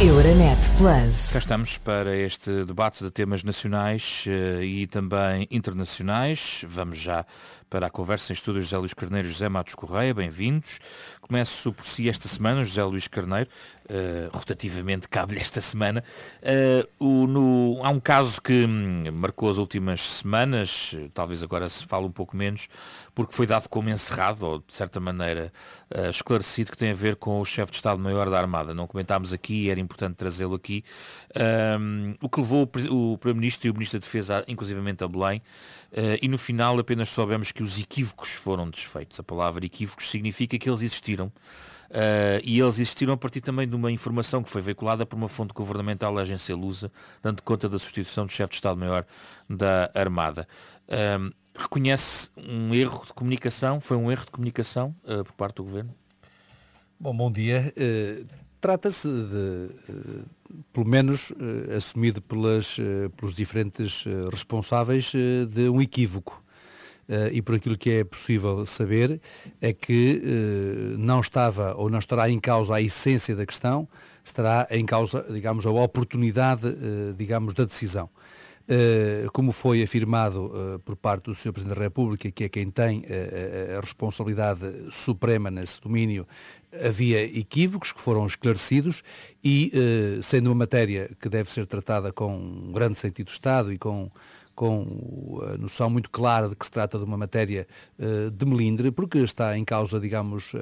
Euronet Plus. Cá estamos para este debate de temas nacionais uh, e também internacionais. Vamos já para a conversa em estúdio José Luís Carneiro e José Matos Correia. Bem-vindos. Começo por si esta semana, José Luís Carneiro, uh, rotativamente cabe-lhe esta semana. Uh, o, no, há um caso que hum, marcou as últimas semanas, talvez agora se fale um pouco menos, porque foi dado como encerrado, ou de certa maneira uh, esclarecido, que tem a ver com o chefe de Estado-Maior da Armada. Não comentámos aqui, era importante trazê-lo aqui. Um, o que levou o, o Primeiro-Ministro e o Ministro da Defesa, inclusivamente a Belém, Uh, e no final apenas soubemos que os equívocos foram desfeitos. A palavra equívocos significa que eles existiram. Uh, e eles existiram a partir também de uma informação que foi veiculada por uma fonte governamental, a agência Lusa, dando conta da substituição do chefe de Estado-Maior da Armada. Uh, reconhece um erro de comunicação? Foi um erro de comunicação por parte do Governo? Bom, bom dia. Trata-se de pelo menos eh, assumido pelas, eh, pelos diferentes eh, responsáveis de um equívoco. e por aquilo que é possível saber é que não estava ou não estará em causa a essência da questão, estará em causa, digamos, a oportunidade, digamos, da decisão. Uh, como foi afirmado uh, por parte do Sr. Presidente da República, que é quem tem uh, a responsabilidade suprema nesse domínio, havia equívocos que foram esclarecidos e, sendo uma matéria que deve ser tratada com um grande sentido de Estado e com com a noção muito clara de que se trata de uma matéria de melindre, porque está em causa, digamos,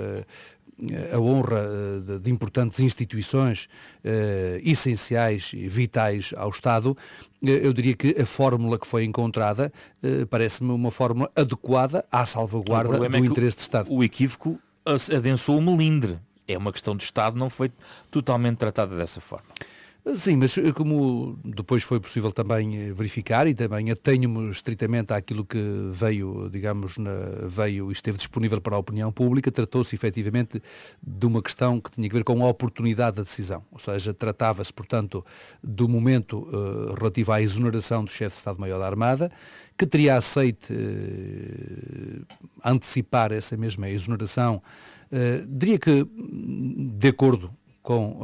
a honra de, de importantes instituições eh, essenciais e vitais ao Estado, eu diria que a fórmula que foi encontrada eh, parece-me uma fórmula adequada à salvaguarda do é interesse de Estado. O equívoco adensou o melindre. É uma questão de Estado, não foi totalmente tratada dessa forma. Sim, mas eh, como depois foi possível também eh, verificar e também atenho-me estritamente àquilo que veio, digamos, na, veio e esteve disponível para a opinião pública, tratou-se efetivamente de uma questão que tinha a ver com a oportunidade da decisão. Ou seja, tratava-se, portanto, do momento uh, relativo à exoneração do chefe de Estado-Maior da Armada, que teria aceito uh, antecipar essa mesma exoneração, uh, diria que, de acordo com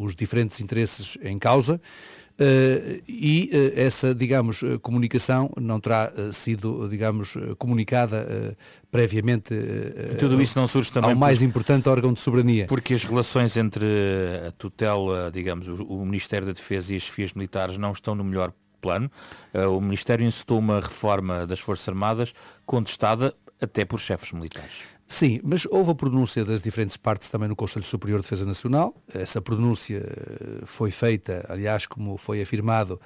os diferentes interesses em causa uh, e uh, essa, digamos, comunicação não terá sido, digamos, comunicada previamente Tudo isso não surge também ao mais por... importante órgão de soberania. Porque as relações entre a tutela, digamos, o, o Ministério da Defesa e as chefias militares não estão no melhor plano. O Ministério incitou uma reforma das Forças Armadas contestada até por chefes militares. Sim, mas houve a pronúncia das diferentes partes também no Conselho Superior de Defesa Nacional. Essa pronúncia eh, foi feita, aliás, como foi afirmado,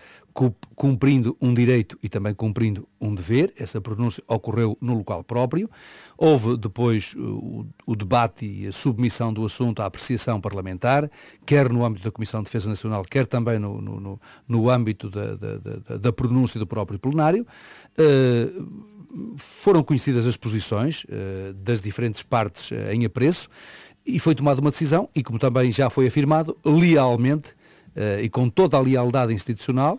cumprindo um direito e também cumprindo um dever. Essa pronúncia ocorreu no local próprio. Houve depois o, o debate e a submissão do assunto à apreciação parlamentar, quer no âmbito da Comissão de Defesa Nacional, quer também no, no, no, no âmbito da, da, da, da, pronúncia do próprio plenário. Uh, foram conhecidas as posições uh, das diferentes partes uh, em apreço e foi tomada uma decisão e, como também já foi afirmado, lealmente uh, e com toda a lealdade institucional,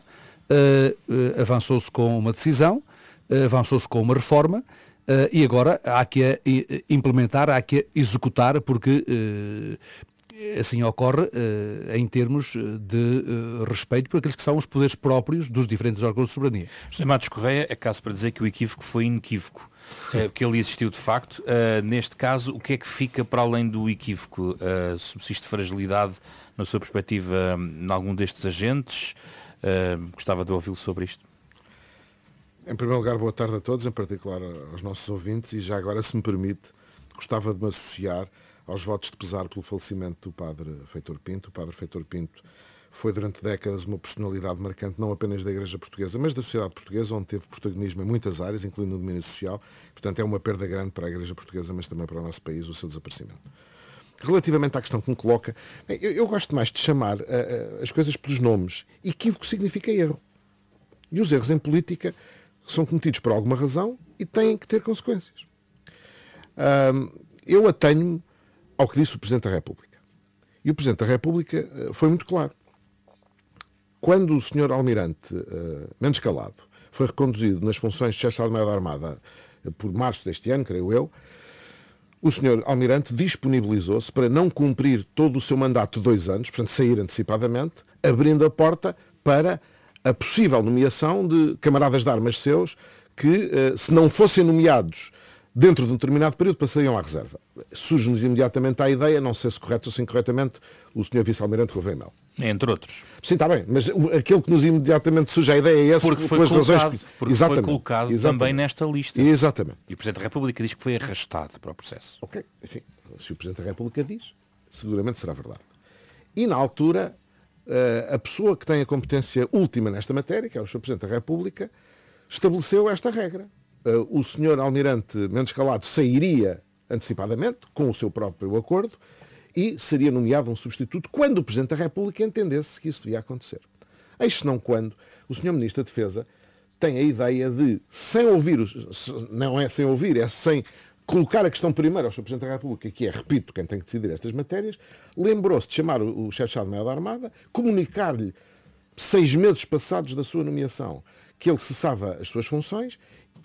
avançou-se com uma decisão, avançou-se com uma reforma e agora há que a implementar, há que a executar, porque assim ocorre uh, em termos de uh, respeito por aqueles que são os poderes próprios dos diferentes órgãos de soberania. José Matos Correia é caso para dizer que o equívoco foi inequívoco, uh, que ele existiu de facto. neste caso, o que é que fica para além do equívoco? subsiste fragilidade, na sua perspectiva, em algum destes agentes? gostava de ouvi-lo sobre isto. Em primeiro lugar, boa tarde a todos, em particular aos nossos ouvintes, e já agora, se me permite, gostava de me associar aos votos de pesar pelo falecimento do padre Feitor Pinto. O padre Feitor Pinto foi durante décadas uma personalidade marcante não apenas da Igreja Portuguesa, mas da sociedade portuguesa, onde teve protagonismo em muitas áreas, incluindo no domínio social. Portanto, é uma perda grande para a Igreja Portuguesa, mas também para o nosso país, o seu desaparecimento. Relativamente à questão que me coloca, eu, eu, gosto mais de chamar uh, uh, as coisas pelos nomes. Equívoco significa erro. E os erros em política são cometidos por alguma razão e têm que ter consequências. Uh, eu atenho ao que disse o Presidente da República. E o Presidente da República eh, foi muito claro. Quando o Sr. Almirante uh, Mendes Calado foi reconduzido nas funções de chefe de Estado-Maior da Armada uh, por março deste ano, creio eu, o senhor Almirante disponibilizou-se para não cumprir todo o seu mandato de dois anos, portanto sair antecipadamente, abrindo a porta para a possível nomeação de camaradas de armas seus que, eh, se não fossem nomeados dentro de um determinado período, passariam à reserva. Surge-nos imediatamente a ideia, não sei se correto ou se incorretamente, o senhor Vice-Almirante Rubem Mel. Entre outros. Sim, está bem, mas aquele que nos imediatamente surge a ideia é esse porque foi colocado, razões que... porque exatamente, foi colocado exatamente. também nesta lista. Exatamente. E o Presidente da República diz que foi arrastado para o processo. Ok, enfim, se o Presidente da República diz, seguramente será verdade. E na altura, eh, a pessoa que tem a competência última nesta matéria, que é o Sr. Presidente da República, estabeleceu esta regra. Eh, o Sr. Almirante Mendes Calado sairia antecipadamente, com o seu próprio acordo, e seria nomeado um substituto quando o Presidente da República entendesse que isso devia acontecer. Eis não quando o Sr. Ministro da Defesa tem a ideia de, sem ouvir, não é sem ouvir, é sem colocar a questão primeiro ao Sr. Presidente da República, que é, repito, quem tem que decidir estas matérias, lembrou-se de chamar o chefe de Estado-Maior da Armada, comunicar-lhe, seis meses passados da sua nomeação, que ele cessava as suas funções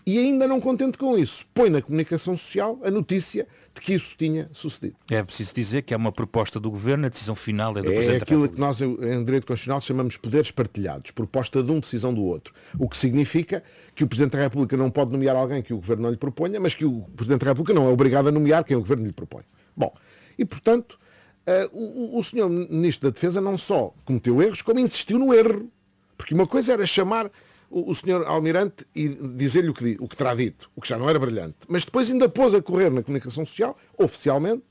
e ainda não contente com isso, põe na comunicação social a notícia de que isso tinha sucedido. É preciso dizer que é uma proposta do Governo, a decisão final é do é Presidente É aquilo que nós em direito constitucional chamamos poderes partilhados, proposta de um, decisão do outro. O que significa que o Presidente da República não pode nomear alguém que o Governo não lhe proponha, mas que o Presidente da República não é obrigado a nomear quem o Governo lhe propõe. Bom, e portanto, uh, o, o Sr. Ministro da Defesa não só cometeu erros, como insistiu no erro. Porque uma coisa era chamar o, o senhor Almirante e dizer-lhe o que, o que terá dito, o que já não era brilhante. Mas depois ainda pôs a correr na comunicação social, oficialmente,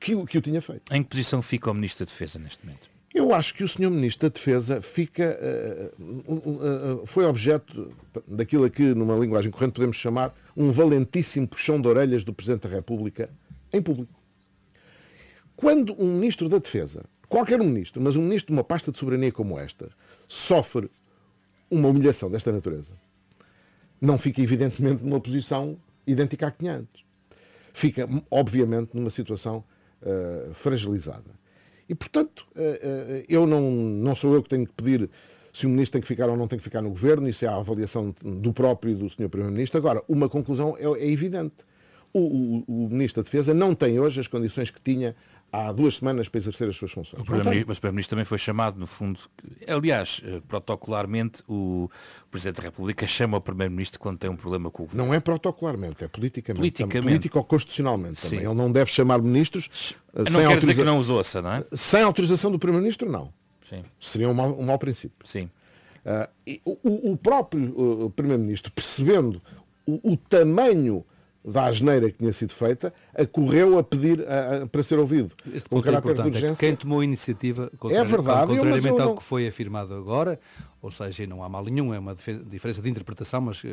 que, que o tinha feito. Em que posição fica o Ministro da Defesa neste momento? Eu acho que o Sr. Ministro da Defesa fica, uh, uh, foi objeto daquilo que, numa linguagem corrente, podemos chamar um valentíssimo puxão de orelhas do Presidente da República em público. Quando um Ministro da Defesa, qualquer um Ministro, mas um Ministro de uma pasta de soberania como esta, sofre uma humilhação desta natureza, não fica evidentemente numa posição idêntica à que tinha antes. Fica, obviamente, numa situação uh, fragilizada. E, portanto, uh, uh, eu não, não sou eu que tenho que pedir se o ministro tem que ficar ou não tem que ficar no governo, isso é a avaliação do próprio do senhor primeiro-ministro. Agora, uma conclusão é, é evidente. O, o, o, ministro da Defesa não tem hoje as condições que tinha há duas semanas para exercer as suas funções. O Primeiro-Ministro, mas o Primeiro-Ministro também foi chamado, no fundo, aliás, eh, protocolarmente, o Presidente da República chama o Primeiro-Ministro quando tem um problema com o governo. Não é protocolarmente, é politicamente. Politicamente. Político-constitucionalmente também. Ele não deve chamar ministros não sem quer dizer que não os ouça, não é? Sem autorização do Primeiro-Ministro, não. Sim. Seria um mau, um mau princípio. Sim. Uh, o, o, próprio uh, Primeiro-Ministro, percebendo o, o tamanho da asneira que tinha sido feita, acorreu a pedir a, a, para ser ouvido. Este ponto é importante. É quem tomou a iniciativa, é verdade, contrariamente ao que foi afirmado agora, ou seja, não há mal nenhum, é uma diferença de interpretação, mas uh,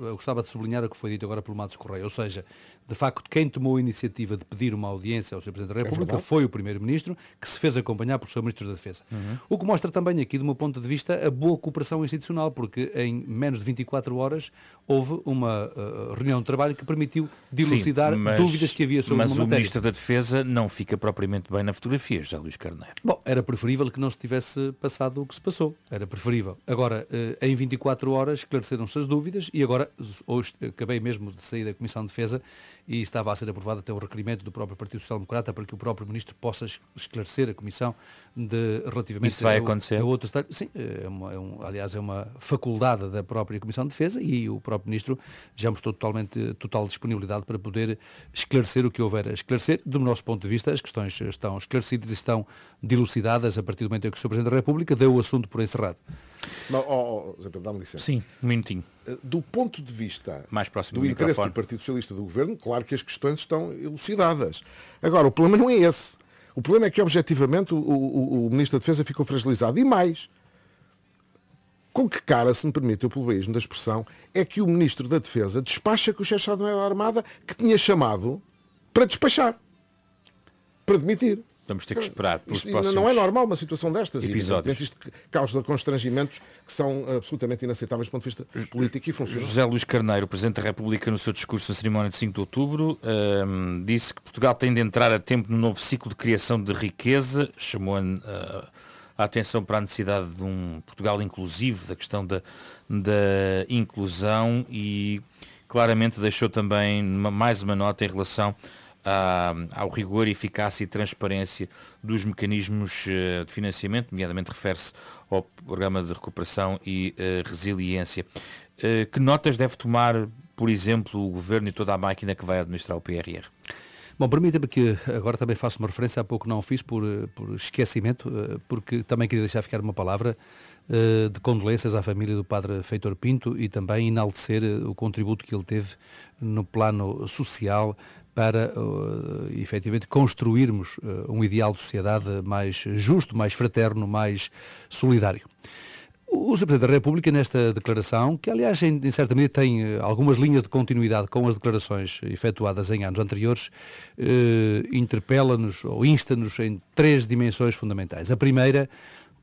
eu gostava de sublinhar o que foi dito agora pelo Matos Correia, ou seja, de facto, quem tomou a iniciativa de pedir uma audiência ao Sr. Presidente da é República é foi o Primeiro-Ministro, que se fez acompanhar pelo Sr. Ministro da Defesa. Uhum. O que mostra também aqui, do meu ponto de vista, a boa cooperação institucional, porque em menos de 24 horas houve uma uh, reunião de trabalho que permitiu dilucidar Sim, mas, dúvidas que havia sobre mas uma. Mas o Ministro da Defesa não fica propriamente bem na fotografia, já Luís Carneiro. Bom, era preferível que não se tivesse passado o que se passou. Era preferível preferível. Agora, eh, em 24 horas esclareceram-se as dúvidas e agora, hoje, acabei mesmo de sair da Comissão de Defesa e estava a ser aprovado até o requerimento do próprio Partido Social Democrata para que o próprio Ministro possa esclarecer a Comissão de, relativamente Isso vai a, acontecer? a outros Sim, é uma, é um, aliás, é uma faculdade da própria Comissão de Defesa e o próprio Ministro já mostrou totalmente, total disponibilidade para poder esclarecer o que houver a esclarecer. Do nosso ponto de vista, as questões estão esclarecidas e estão dilucidadas a partir do momento em que o Sr. Presidente da República deu o assunto por encerrado. Oh, oh, dá-me licença. Sim, um minutinho. Eh, do ponto de vista Mais próximo do, do interesse do Partido Socialista do Governo, claro que as questões estão elucidadas. Agora, o problema não é esse. O problema é que, objetivamente, o, o, o Ministro da Defesa ficou fragilizado. E mais, com que cara, se me permite o plebeísmo da expressão, é que o Ministro da Defesa despacha com o chefe de Estado da Armada que tinha chamado para despachar, para demitir. Vamos ter que esperar pelos isto, próximos Não é normal uma situação destas. Episódios. Isto causa constrangimentos que são absolutamente inaceitáveis do ponto de vista político e funcional. José Luís Carneiro, Presidente da República, no seu discurso na cerimónia de 5 de outubro, um, disse que Portugal tem de entrar a tempo no novo ciclo de criação de riqueza, chamou a, uh, a atenção para a necessidade de um Portugal inclusivo, da questão da, da inclusão e claramente deixou também mais uma nota em relação ao rigor, eficácia e transparência dos mecanismos de financiamento, nomeadamente refere-se ao Programa de Recuperação e Resiliência. Que notas deve tomar, por exemplo, o Governo e toda a máquina que vai administrar o PRR? Bom, permita-me que agora também faço uma referência, há pouco não fiz por, por esquecimento, porque também queria deixar ficar uma palavra eh, de condolências à família do padre Feitor Pinto e também enaltecer eh, o contributo que ele teve no plano social para uh, efetivamente construirmos uh, um ideal de sociedade mais justo, mais fraterno, mais solidário. O Sr. Presidente da República, nesta declaração, que aliás em, em certa medida tem algumas linhas de continuidade com as declarações efetuadas em anos anteriores, eh, interpela-nos ou insta-nos em três dimensões fundamentais. A primeira,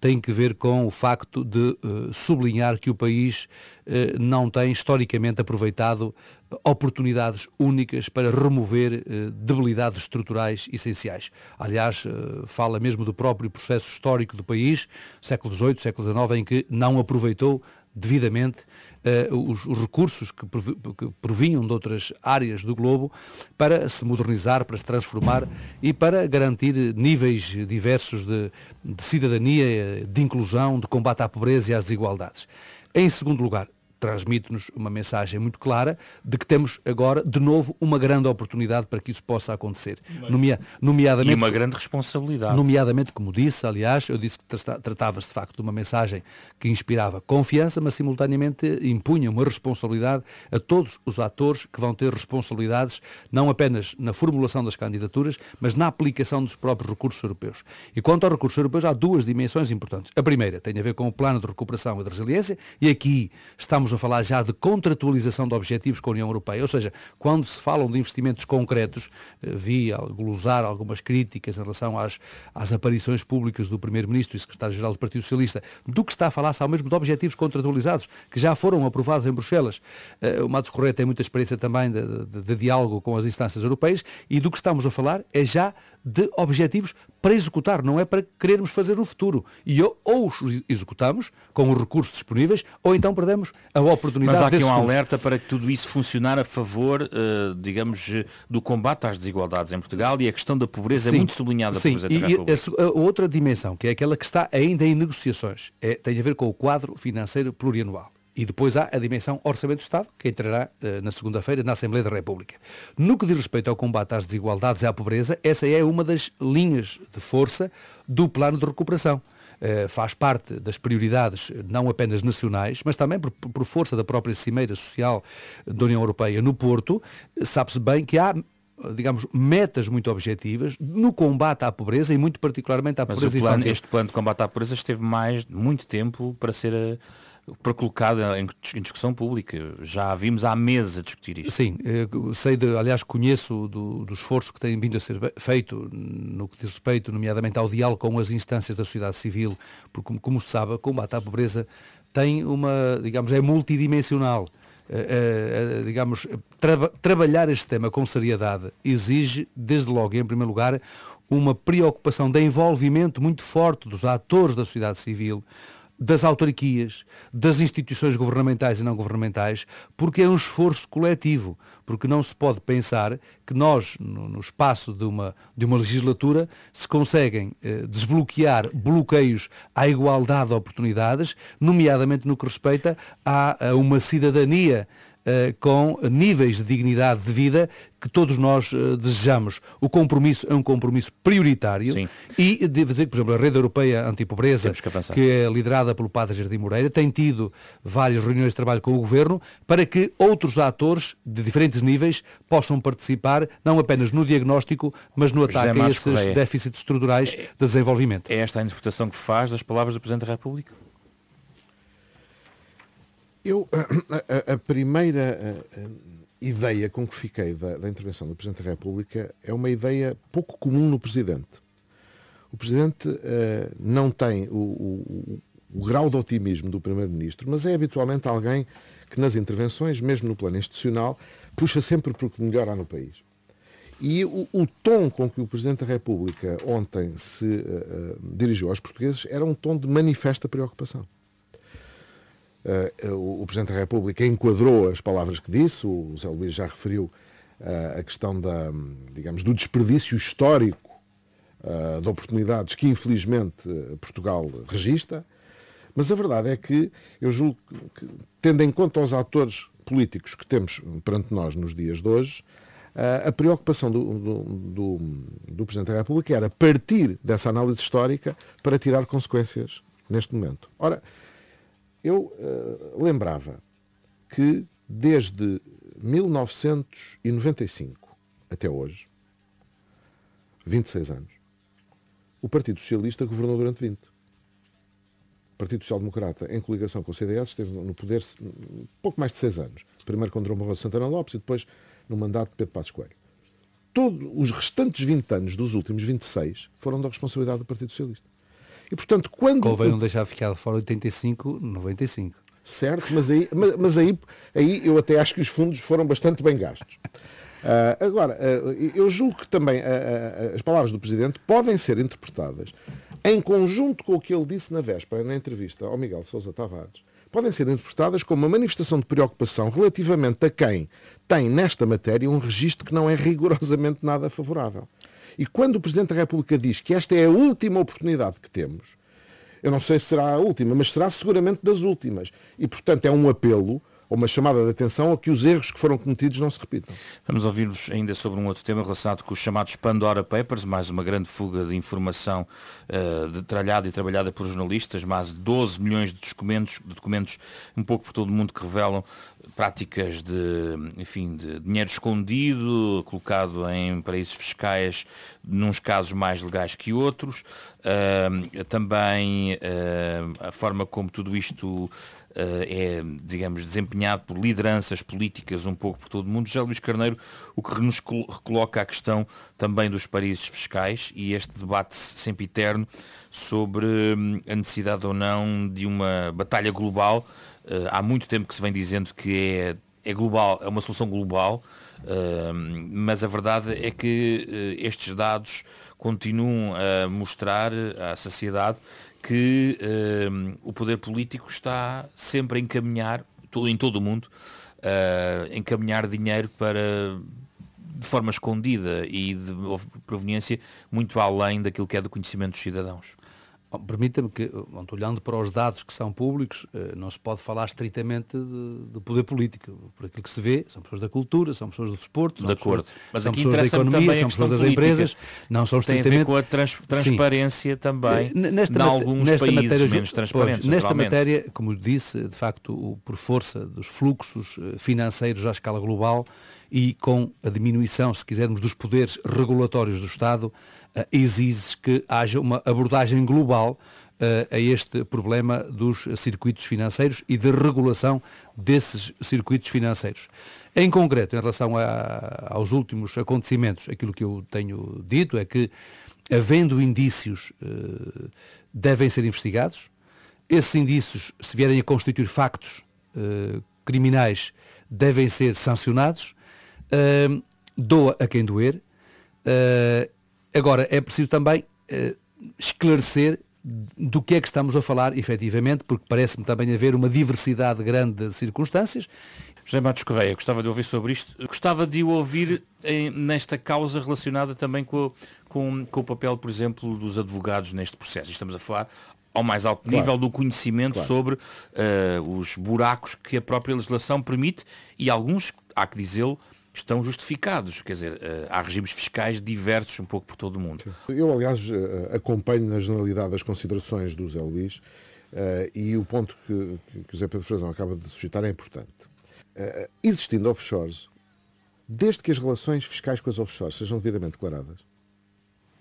tem que ver com o facto de uh, sublinhar que o país uh, não tem historicamente aproveitado oportunidades únicas para remover uh, debilidades estruturais essenciais. Aliás, fala mesmo do próprio processo histórico do país, século XVIII, século XIX, em que não aproveitou devidamente uh, os, os, recursos que, provinham de outras áreas do globo para se modernizar, para se transformar e para garantir níveis diversos de, de cidadania, de inclusão, de combate à pobreza e às desigualdades. Em segundo lugar, transmite-nos uma mensagem muito clara de que temos agora, de novo, uma grande oportunidade para que isso possa acontecer. Nomea, nomeadamente, e uma grande responsabilidade. Nomeadamente, como disse, aliás, eu disse que tratava-se de facto de uma mensagem que inspirava confiança, mas simultaneamente impunha uma responsabilidade a todos os atores que vão ter responsabilidades, não apenas na formulação das candidaturas, mas na aplicação dos próprios recursos europeus. E quanto aos recursos europeus, há duas dimensões importantes. A primeira tem a ver com o plano de recuperação e de resiliência, e aqui estamos estamos a falar já de contratualização de objetivos com a União Europeia, ou seja, quando se falam de investimentos concretos, eh, vi glosar algumas críticas em relação às, às aparições públicas do Primeiro-Ministro e Secretário-Geral do Partido Socialista, do que está a falar-se ao mesmo de objetivos contratualizados, que já foram aprovados em Bruxelas. Eh, o Matos Correia tem muita experiência também de, de, de diálogo com as instâncias europeias e do que estamos a falar é já de objetivos para executar, não é para querermos fazer no futuro. E ou, os executamos com os recursos disponíveis, ou então perdemos a oportunidade Mas há aqui um alerta para que tudo isso funcionar a favor, uh, digamos, do combate às desigualdades em Portugal e a questão da pobreza é sim, é muito sublinhada sim, por Presidente e a, a, outra dimensão, que é aquela que está ainda em negociações, é, tem a ver com o quadro financeiro plurianual. E depois há a dimensão Orçamento do Estado, que entrará uh, na segunda-feira na Assembleia da República. No que diz respeito ao combate às desigualdades e à pobreza, essa é uma das linhas de força do plano de recuperação. Uh, faz parte das prioridades não apenas nacionais, mas também por, por força da própria Cimeira Social da União Europeia no Porto, sabe-se bem que há digamos, metas muito objetivas no combate à pobreza e muito particularmente à Mas pobreza plano, Este plano de combate à pobreza esteve mais, muito tempo para ser eh, para colocar em, discussão pública. Já vimos há meses a discutir isto. Sim, sei, de, aliás, conheço do, do, esforço que tem vindo a ser feito no que diz respeito, nomeadamente ao diálogo com as instâncias da sociedade civil, porque, como, se sabe, combate à pobreza tem uma, digamos, é multidimensional. Uh, uh, digamos, tra trabalhar este tema com seriedade exige, desde logo, em primeiro lugar, uma preocupação de envolvimento muito forte dos atores da sociedade civil, das autarquias, das instituições governamentais e não governamentais, porque é um esforço coletivo, porque não se pode pensar que nós, no, no espaço de uma, de uma legislatura, se conseguem eh, desbloquear bloqueios à igualdade de oportunidades, nomeadamente no que respeita a, a uma cidadania com níveis de dignidade de vida que todos nós uh, desejamos. O compromisso é um compromisso prioritário Sim. e devo dizer que, por exemplo, a Rede Europeia Antipobreza, que, que, é liderada pelo Padre Jardim Moreira, tem tido várias reuniões de trabalho com o Governo para que outros atores de diferentes níveis possam participar, não apenas no diagnóstico, mas no ataque a esses Correia. déficits estruturais de desenvolvimento. É esta a interpretação que faz das palavras do Presidente da República? Eu, a, a, primeira ideia com que fiquei da, da, intervenção do Presidente da República é uma ideia pouco comum no Presidente. O Presidente uh, não tem o, o, o, grau de otimismo do Primeiro-Ministro, mas é habitualmente alguém que nas intervenções, mesmo no plano institucional, puxa sempre para o que melhora no país. E o, o, tom com que o Presidente da República ontem se uh, uh, dirigiu aos portugueses era um tom de manifesta preocupação. Uh, o, o, Presidente da República enquadrou as palavras que disse, o Zé Luís já referiu uh, a questão da, digamos, do desperdício histórico de oportunidades que infelizmente Portugal registra, mas a verdade é que eu julgo que, tendo em conta os atores políticos que temos perante nós nos dias de hoje, a preocupação do, do, do, do, Presidente da República era partir dessa análise histórica para tirar consequências neste momento. Ora, eu uh, lembrava que desde 1995 até hoje, 26 anos, o Partido Socialista governou durante 20. O Partido Social Democrata, em coligação com o CDS, esteve no poder pouco mais de 6 anos. Primeiro com Dom Barroso Santana Lopes e depois no mandato de Pedro Passos Coelho. Todos os restantes 20 anos dos últimos 26 foram da responsabilidade do Partido Socialista. E, portanto, quando... Convém não deixar ficar de fora 85, 95. Certo, mas aí, mas, mas, aí, aí eu até acho que os fundos foram bastante bem gastos. Uh, agora, uh, eu julgo que também uh, as palavras do Presidente podem ser interpretadas em conjunto com o que ele disse na véspera, na entrevista ao Miguel Sousa Tavares, podem ser interpretadas como uma manifestação de preocupação relativamente a quem tem nesta matéria um registro que não é rigorosamente nada favorável. E quando o Presidente da República diz que esta é a última oportunidade que temos, eu não sei se será a última, mas será seguramente das últimas. E, portanto, é um apelo ou uma chamada de atenção a que os erros que foram cometidos não se repitam. Vamos ouvir-vos ainda sobre um outro tema relacionado com os chamados Pandora Papers, mais uma grande fuga de informação uh, detalhada e trabalhada por jornalistas, mais 12 milhões de documentos, de documentos um pouco por todo o mundo que revelam práticas de, enfim, de dinheiro escondido, colocado em paraísos fiscais, nos casos mais legais que outros. Uh, também uh, a forma como tudo isto eh, é, digamos, desempenhado por lideranças políticas um pouco por todo o mundo. Já Luís Carneiro, o que nos recoloca a questão também dos paraísos fiscais e este debate sempre eterno sobre hum, a necessidade ou não de uma batalha global. Eh, há muito tempo que se vem dizendo que é, é global, é uma solução global, hum, mas a verdade é que eh, estes dados continuam a mostrar à sociedade que uh, o poder político está sempre a encaminhar, em todo o mundo, uh, encaminhar dinheiro para de forma escondida e de proveniência muito além daquilo que é do conhecimento dos cidadãos. Permita-me que, olhando para os dados que são públicos, eh, não se pode falar estritamente do poder político. Por aquilo que se vê, são pessoas da cultura, são pessoas do desporto, de acordo. Pessoas, Mas são pessoas da economia, são pessoas das política. empresas, não são estritamente... Tem a ver com a trans transparência Sim. também, nesta em alguns nesta países matéria, menos transparentes. Pois, nesta matéria, como disse, de facto, por força dos fluxos eh, financeiros à escala global e com a diminuição, se quisermos, dos poderes regulatórios do Estado, eh, exige que haja uma abordagem global eh, a este problema dos circuitos financeiros e de regulação desses circuitos financeiros. Em concreto, em relação a, aos últimos acontecimentos, aquilo que eu tenho dito é que, havendo indícios, eh, devem ser investigados. Esses indícios, se vierem a constituir factos criminais, devem ser sancionados. Doa a quem doer. Agora, é preciso também uh, esclarecer do que é que estamos a falar, efetivamente, porque parece-me também haver uma diversidade grande de circunstâncias. José Matos Correia, gostava de ouvir sobre isto. Gostava de o ouvir em, nesta causa relacionada também com, com, com, o papel, por exemplo, dos advogados neste processo. Estamos a falar ao mais alto claro. nível do conhecimento claro. sobre uh, os buracos que a própria legislação permite e alguns, há que dizê-lo, estão justificados. Quer dizer, eh, há regimes fiscais diversos um pouco por todo o mundo. Eu, aliás, eh, acompanho na generalidade as considerações do Zé Luís eh, e o ponto que, que o Zé Pedro Frazão acaba de suscitar é importante. Existindo offshores, desde que as relações fiscais com as offshores sejam devidamente declaradas,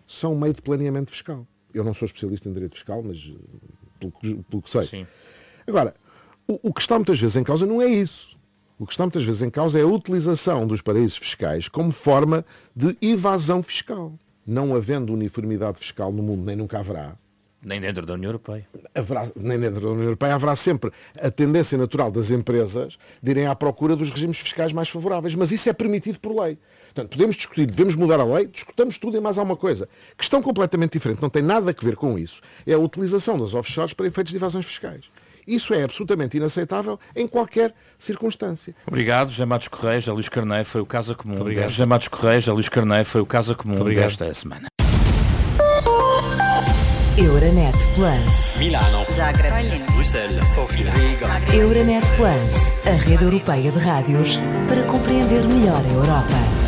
são um meio de planeamento fiscal. Eu não sou especialista em direito fiscal, mas pelo, pelo que sei. Sim. Agora, o, o que está muitas vezes em causa não é isso. O que está muitas vezes em causa é a utilização dos paraísos fiscais como forma de evasão fiscal. Não havendo uniformidade fiscal no mundo, nem nunca haverá. Nem dentro da União Europeia. Haverá, nem dentro da União Europeia haverá sempre a tendência natural das empresas de irem à procura dos regimes fiscais mais favoráveis. Mas isso é permitido por lei. Portanto, podemos discutir, devemos mudar a lei, discutamos tudo e mais alguma coisa. Questão completamente diferente, não tem nada a ver com isso, é a utilização das offshores para efeitos de evasões fiscais. Isso é absolutamente inaceitável em qualquer circunstância. Obrigado, José Matos Correia, Luís Carneiro, foi o caso comum. José Matos Correia, Luís Carneiro, foi o caso comum desta semana. Euronet Plus. Milano. Zagreb. Bruxelas. Sofia. Riga. Euronet Plus, a rede europeia de rádios para compreender melhor a Europa.